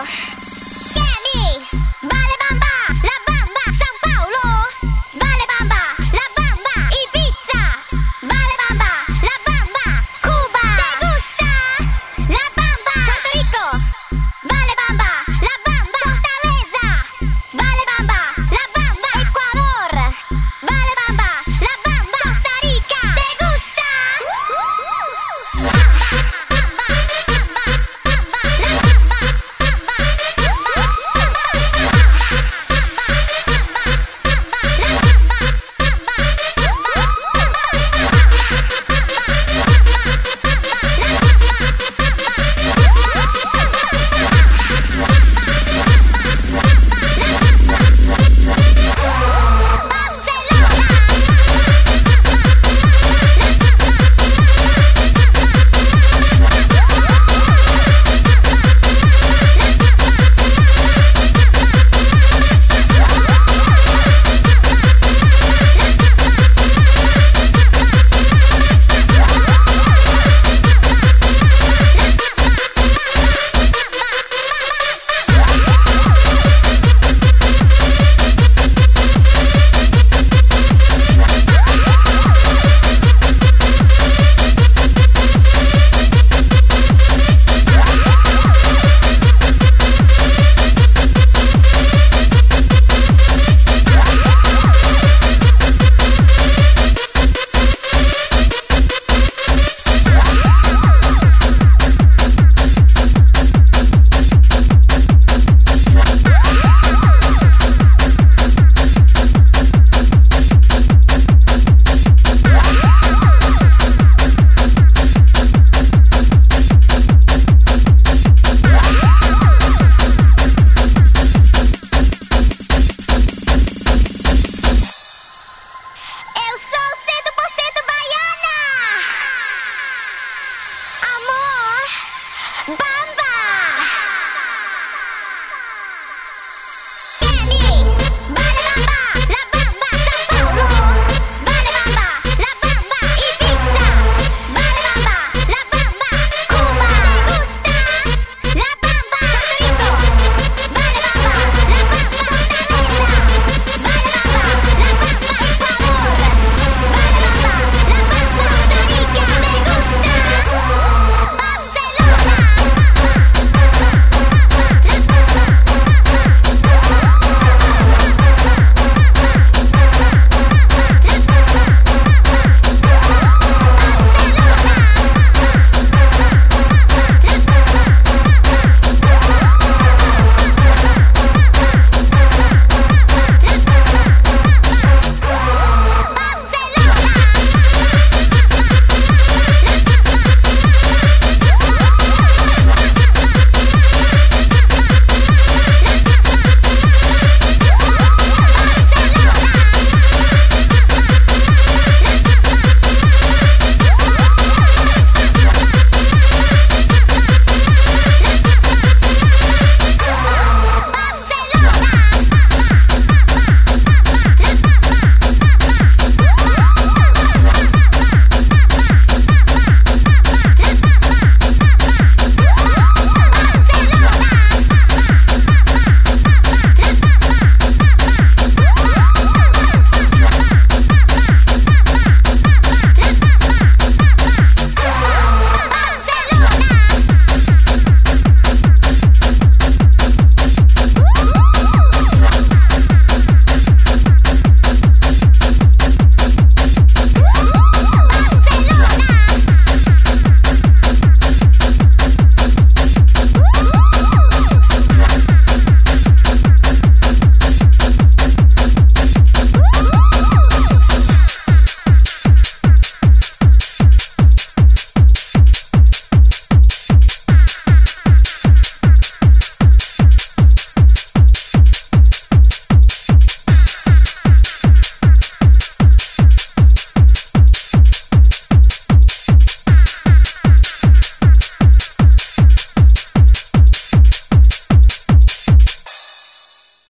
are.